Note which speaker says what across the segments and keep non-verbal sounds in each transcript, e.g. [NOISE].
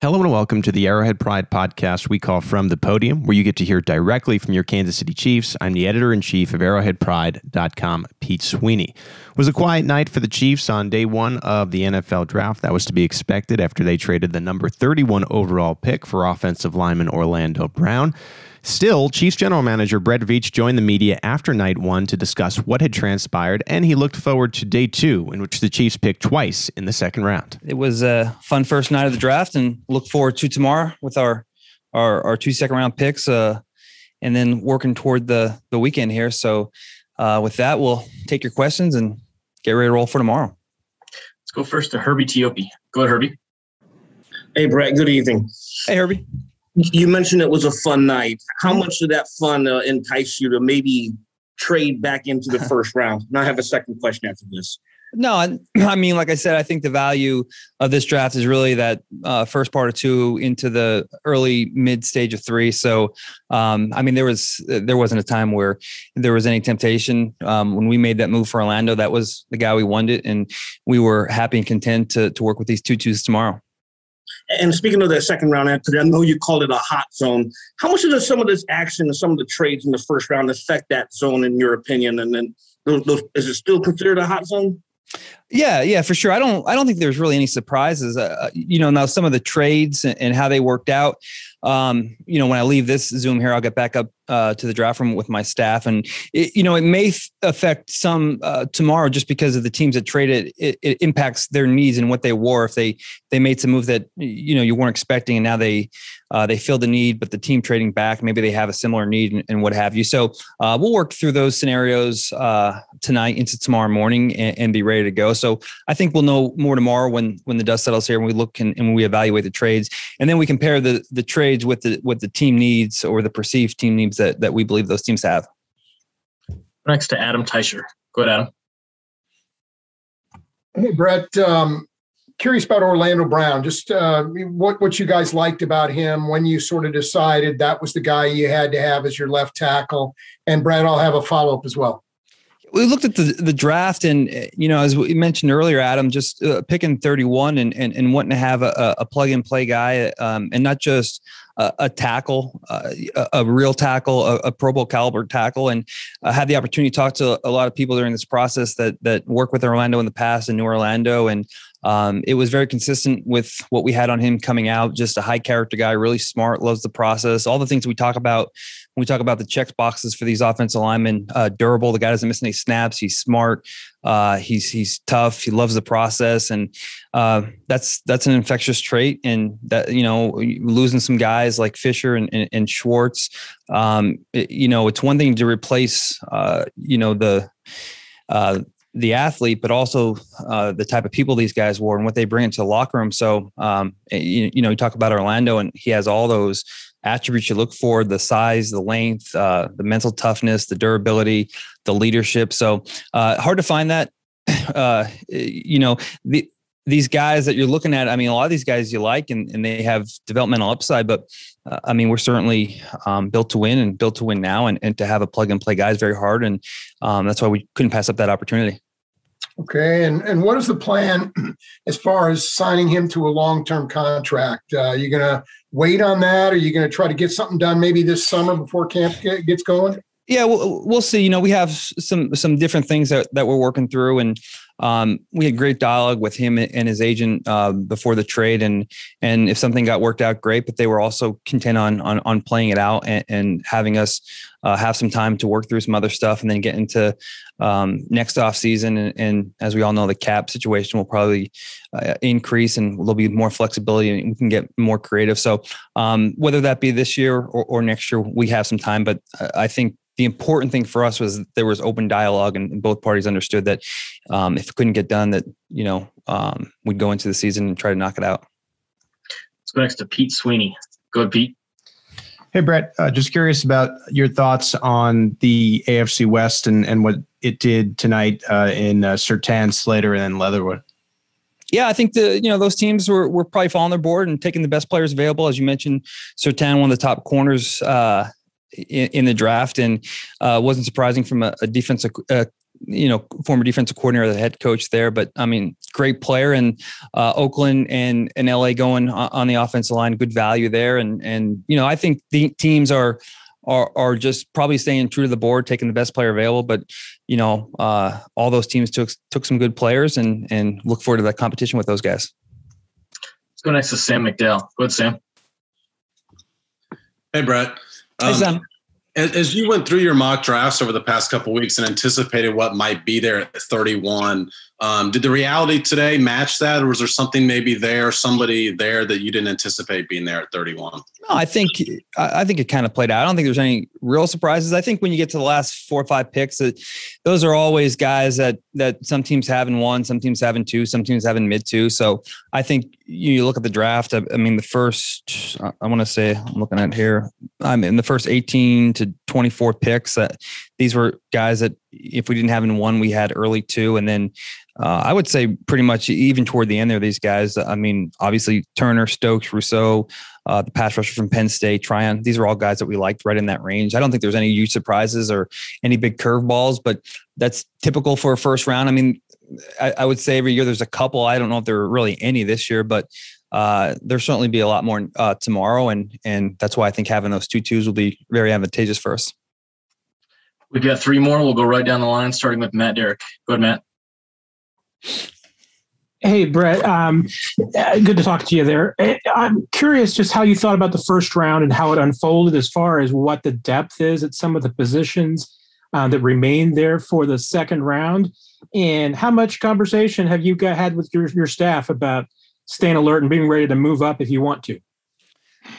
Speaker 1: Hello and welcome to the Arrowhead Pride podcast we call From the Podium, where you get to hear directly from your Kansas City Chiefs. I'm the editor in chief of arrowheadpride.com, Pete Sweeney. It was a quiet night for the Chiefs on day one of the NFL draft. That was to be expected after they traded the number 31 overall pick for offensive lineman Orlando Brown. Still, Chiefs general manager Brett Veach joined the media after night one to discuss what had transpired, and he looked forward to day two, in which the Chiefs picked twice in the second round.
Speaker 2: It was a fun first night of the draft, and look forward to tomorrow with our our, our two second round picks, uh, and then working toward the the weekend here. So, uh, with that, we'll take your questions and get ready to roll for tomorrow.
Speaker 3: Let's go first to Herbie Teope. Go ahead, Herbie.
Speaker 4: Hey, Brett. Good evening.
Speaker 2: Hey, Herbie
Speaker 4: you mentioned it was a fun night. How much did that fun uh, entice you to maybe trade back into the [LAUGHS] first round? And I have a second question after this.
Speaker 2: No, [CLEARS THROAT] I mean, like I said, I think the value of this draft is really that uh, first part of two into the early mid stage of three. So, um, I mean, there was there wasn't a time where there was any temptation um, when we made that move for Orlando. That was the guy we wanted, and we were happy and content to to work with these two twos tomorrow.
Speaker 4: And speaking of that second round, Anthony, I know you called it a hot zone. How much does some of this action and some of the trades in the first round affect that zone, in your opinion? And then, those, those, is it still considered a hot zone?
Speaker 2: Yeah, yeah, for sure. I don't, I don't think there's really any surprises. Uh, uh you know, now some of the trades and, and how they worked out. Um, you know, when I leave this Zoom here, I'll get back up uh, to the draft room with my staff, and it, you know, it may f- affect some uh, tomorrow just because of the teams that traded. It, it impacts their needs and what they wore. If they they made some move that you know you weren't expecting, and now they uh, they feel the need, but the team trading back, maybe they have a similar need and, and what have you. So uh, we'll work through those scenarios uh, tonight into tomorrow morning and, and, be ready to go. So I think we'll know more tomorrow when when the dust settles here and we look and, and we evaluate the trades, and then we compare the the trades with the with the team needs or the perceived team needs that that we believe those teams have.
Speaker 3: Next to Adam Teicher. Go ahead, Adam.
Speaker 5: Hey, Brett. Um, curious about Orlando Brown. Just uh, what what you guys liked about him when you sort of decided that was the guy you had to have as your left tackle. And Brad, I'll have a follow up as well.
Speaker 2: We looked at the the draft, and you know, as we mentioned earlier, Adam, just uh, picking thirty one and, and and wanting to have a, a plug and play guy, um, and not just a, a tackle, uh, a, a, real tackle, a, a, Pro Bowl caliber tackle, and I had the opportunity to talk to a lot of people during this process that that work with Orlando in the past in New Orlando, and um, it was very consistent with what we had on him coming out. Just a high character guy, really smart, loves the process, all the things we talk about when we talk about the check boxes for these offensive linemen. Uh, durable, the guy doesn't miss any snaps. He's smart. Uh, he's he's tough. He loves the process, and uh, that's that's an infectious trait. And that you know, losing some guys like Fisher and, and, and Schwartz, um, it, you know, it's one thing to replace, uh, you know, the uh, the athlete, but also uh, the type of people these guys were and what they bring into the locker room. So, um, you, you, know, you talk about Orlando, and he has all those attributes you look for: the size, the length, uh, the mental toughness, the durability, the leadership. So, uh, hard to find that. [CLEARS THROAT] Uh, you know, the these guys that you're looking at, I mean, a lot of these guys you like and, and they have developmental upside, but uh, I mean, we're certainly um, built to win and built to win now. And, and to have a plug and play guy is very hard. And um, that's why we couldn't pass up that opportunity.
Speaker 5: Okay. And, and what is the plan [CLEARS THROAT] as far as signing him to a long term contract? Uh, are you going to wait on that? Or are you going to try to get something done maybe this summer before camp get, gets going?
Speaker 2: Yeah, we'll, we'll see. You know, we have some some different things that, that we're working through, and um, we had great dialogue with him and his agent uh, before the trade, and and if something got worked out, great. But they were also content on on, on playing it out and, and having us uh, have some time to work through some other stuff, and then get into um, next off season. And, and, as we all know, the cap situation will probably uh, increase, and there'll be more flexibility, and we can get more creative. So um, whether that be this year or, or next year, we have some time. But I think the important thing for us was there was open dialogue and both parties understood that um, if it couldn't get done that you know um, we'd go into the season and try to knock it out
Speaker 3: let's go next to pete sweeney go ahead pete
Speaker 1: hey brett uh, just curious about your thoughts on the afc west and, and what it did tonight uh, in uh, Surtain, Slater, and Leatherwood
Speaker 2: yeah, I think the you know those teams were were probably following their board and taking the best players available. As you mentioned, Surtain, one of the top corners uh, in, in the draft, and uh, wasn't surprising from a, a defensive uh, you know, former defensive coordinator, the head coach there. But I mean, great player, and uh, Oakland and and LA going on the offensive line, good value there, and and you know, I think the teams are are are just probably staying true to the board, taking the best player available. But you know, uh, all those teams took took some good players, and and look forward to that competition with those guys.
Speaker 3: Let's go next to Sam McDowell. Go ahead, Sam.
Speaker 6: Hey, Brett.
Speaker 2: Um, hey, Sam.
Speaker 6: As you went through your mock drafts over the past couple weeks and anticipated what might be there at 31, um, did the reality today match that, or was there something maybe there, somebody there that you didn't anticipate being there at 31? No,
Speaker 2: I think I think it kind of played out. I don't think there's any real surprises. I think when you get to the last four or five picks, that those are always guys that that some teams have in one, some teams have in two, some teams have in mid two. So I think you look at the draft. I, I mean, the first I want to say I'm looking at here. I'm in the first 18 to 24 picks. That these were guys that if we didn't have in one, we had early two, and then uh, I would say pretty much even toward the end there, these guys. I mean, obviously Turner, Stokes, Rousseau, uh, the pass rusher from Penn State, Tryon. These are all guys that we liked right in that range. I don't think there's any huge surprises or any big curveballs, but that's typical for a first round. I mean, I, I, would say every year there's a couple. I don't know if there are really any this year, but uh, there'll certainly be a lot more uh, tomorrow, and and that's why I think having those two twos will be very advantageous for us.
Speaker 3: We've got three more. We'll go right down the line, starting with Matt Derrick. Go ahead, Matt.
Speaker 7: Hey, Brett. Um, good to talk to you there. Eh, I'm curious just how you thought about the first round and how it unfolded as far as what the depth is at some of the positions uh, that remain there for the second round. And how much conversation have you got, had with your, your staff about staying alert and being ready to move up if you want to?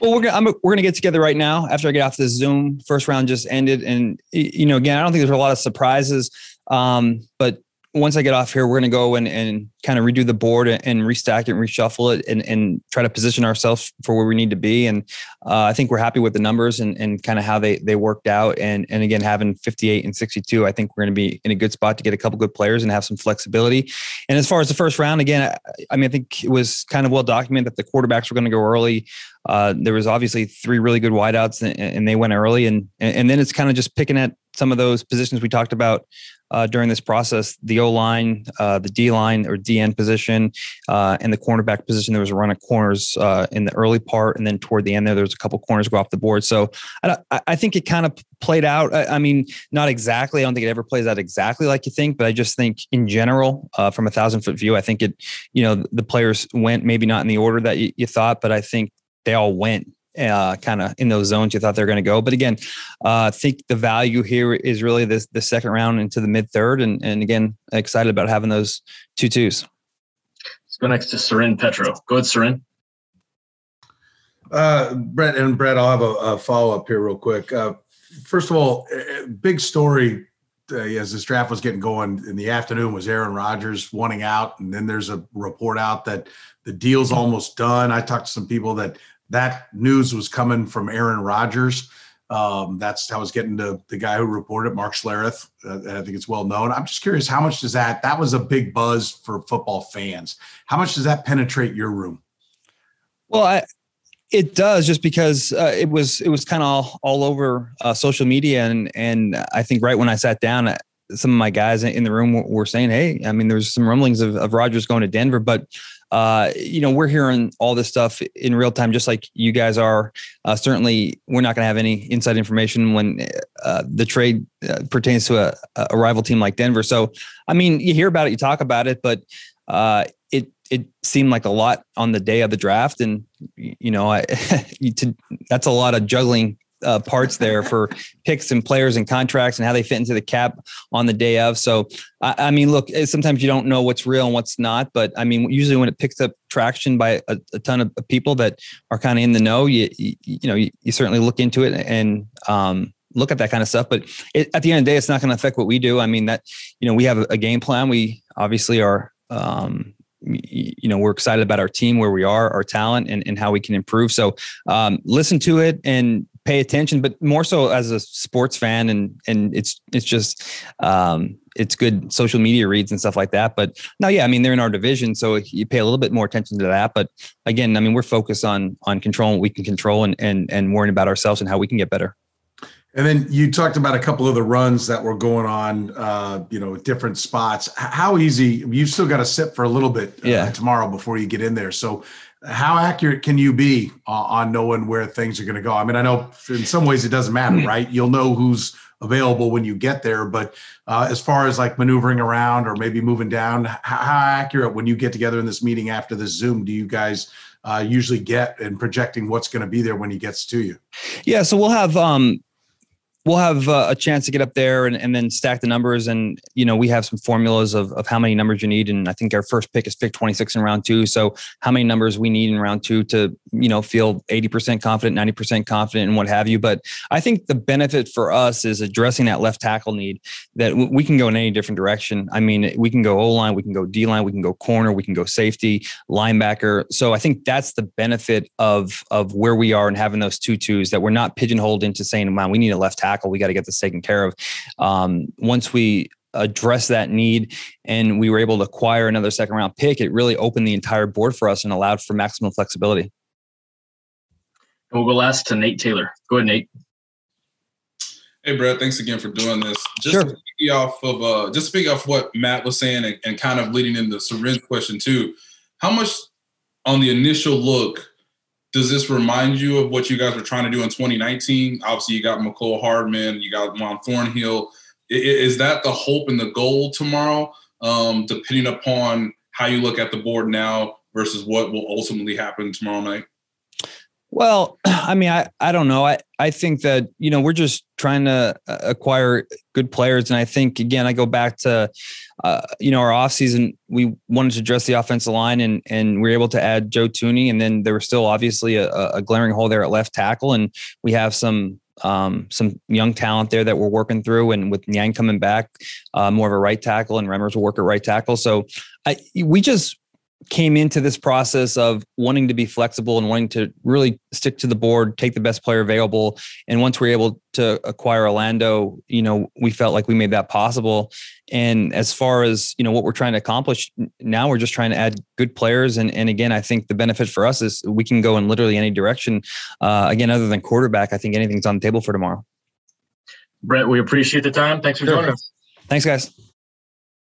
Speaker 2: Well, we're gonna I'm, we're gonna get together right now after I get off this Zoom. First round just ended, and you know, again, I don't think there's a lot of surprises. Um, but once I get off here, we're going to go and, and kind of redo the board and, restack it and reshuffle it and, and try to position ourselves for where we need to be. And uh, I think we're happy with the numbers and, and kind of how they, they worked out. And, and again, having 58 and 62, I think we're going to be in a good spot to get a couple good players and have some flexibility. And as far as the first round, again, I, I mean, I think it was kind of well documented that the quarterbacks were going to go early. Uh, there was obviously three really good wideouts and, and they went early. And, and then it's kind of just picking at some of those positions we talked about uh, during this process the O line, uh, the D line or DN position, uh, and the cornerback position. There was a run of corners uh, in the early part, and then toward the end there, there was a couple corners go off the board. So I, I think it kind of played out. I, I, mean, not exactly. I don't think it ever plays out exactly like you think, but I just think in general, uh, from a thousand foot view, I think it, you know, the players went maybe not in the order that you, you thought, but I think they all went uh, kind of in those zones you thought they're going to go. But again, uh, I think the value here is really this the second round into the mid third, and and again, excited about having those two twos.
Speaker 3: Let's go next to Soren Petro. Go ahead, Soren.
Speaker 8: Uh, Brett and Brett, I'll have a, a follow up here real quick. Uh, first of all, big story uh, as this draft was getting going in the afternoon was Aaron Rodgers wanting out, and then there's a report out that the deal's almost done. I talked to some people that that news was coming from Aaron Rodgers. Um, that's how I was getting to the guy who reported, Mark Schlereth. Uh, I think it's well known. I'm just curious, how much does that? That was a big buzz for football fans. How much does that penetrate your room?
Speaker 2: Well, I, it does just because uh, it was it was kind of all, all over uh, social media and and I think right when I sat down, uh, some of my guys in the room were saying, "Hey, I mean, there's some rumblings of, of Rodgers going to Denver, but uh, you know, we're hearing all this stuff in real time, just like you guys are. Uh, certainly, we're not going to have any inside information when uh, the trade uh, pertains to a, a, rival team like Denver. So, I mean, you hear about it, you talk about it, but uh, it it seemed like a lot on the day of the draft, and you know, I, [LAUGHS] to, that's a lot of juggling uh, parts there for picks and players and contracts and how they fit into the cap on the day of. So, I, I, mean, look, eh, sometimes you don't know what's real and what's not, but I mean, usually when it picks up traction by a, a ton of people that are kind of in the know, you, you, you know, you, you, certainly look into it and, um, look at that kind of stuff. But it, at the end of the day, it's not going to affect what we do. I mean, that, you know, we have a, a game plan. We obviously are, um, you know we're excited about our team where we are our talent and, and how we can improve so um, listen to it and pay attention, but more so as a sports fan, and and it's it's just um, it's good social media reads and stuff like that. But now, yeah, I mean they're in our division, so you pay a little bit more attention to that. But again, I mean we're focused on on controlling what we can control and and and worrying about ourselves and how we can get better.
Speaker 8: And then you talked about a couple of the runs that were going on, uh, you know, different spots. How easy? You've still got to sit for a little bit uh,
Speaker 2: yeah.
Speaker 8: tomorrow before you get in there. So, how accurate can you be uh, on knowing where things are going to go? I mean, I know in some ways it doesn't matter, right? You'll know who's available when you get there, but uh, as far as like maneuvering around or maybe moving down, how, how accurate when you get together in this meeting after this Zoom do you guys? Uh, usually get and projecting what's going to be there when he gets to you.
Speaker 2: Yeah, so we'll have um, we'll have uh, a chance to get up there and, and then stack the numbers. And, you know, we have some formulas of, of how many numbers you need. And I think our first pick is pick 26 in round two. So how many numbers we need in round two to, you know, feel 80% confident, 90% confident and what have you. But I think the benefit for us is addressing that left tackle need that we can go in any different direction. I mean, we can go O line, we can go D line, we can go corner, we can go safety, linebacker. So I think that's the benefit of, of where we are and having those two twos that we're not pigeonholed into saying, man, we need a left tackle tackle. We got to get this taken care of. Um, once we address that need and we were able to acquire another second round pick, it really opened the entire board for us and allowed for maximum flexibility.
Speaker 3: we'll go last to Nate Taylor. Go ahead, Nate.
Speaker 9: Hey, Brett. Thanks again for doing this. Just
Speaker 2: sure.
Speaker 9: to speak off of uh, just speak off what Matt was saying and, and kind of leading into Soren's question too. How much on the initial look does this remind you of what you guys were trying to do in 2019? Obviously, you got Mecole Hardman, you got Juan Thornhill. Is that the hope and the goal tomorrow, um, depending upon how you look at the board now versus what will ultimately happen tomorrow night?
Speaker 2: Well, [CLEARS THROAT] I mean, I, I don't know. I, I think that, you know, we're just trying to uh, acquire good players. And I think, again, I go back to, uh, you know, our offseason, we wanted to address the offensive line and, and we were able to add Joe Thuney. And then there was still obviously a, a glaring hole there at left tackle. And we have some um, some young talent there that we're working through. And with Niang coming back, uh, more of a right tackle, and Remmers will work at right tackle. So I, we just came into this process of wanting to be flexible and wanting to really stick to the board, take the best player available. And once we are able to acquire Orlando, you know, we felt like we made that possible. And as far as, you know, what we're trying to accomplish now, we're just trying to add good players. And, and again, I think the benefit for us is we can go in literally any direction. Uh, again, other than quarterback, I think anything's on the table for tomorrow.
Speaker 3: Brett, we appreciate the time. Thanks for sure. joining us.
Speaker 2: Thanks, guys.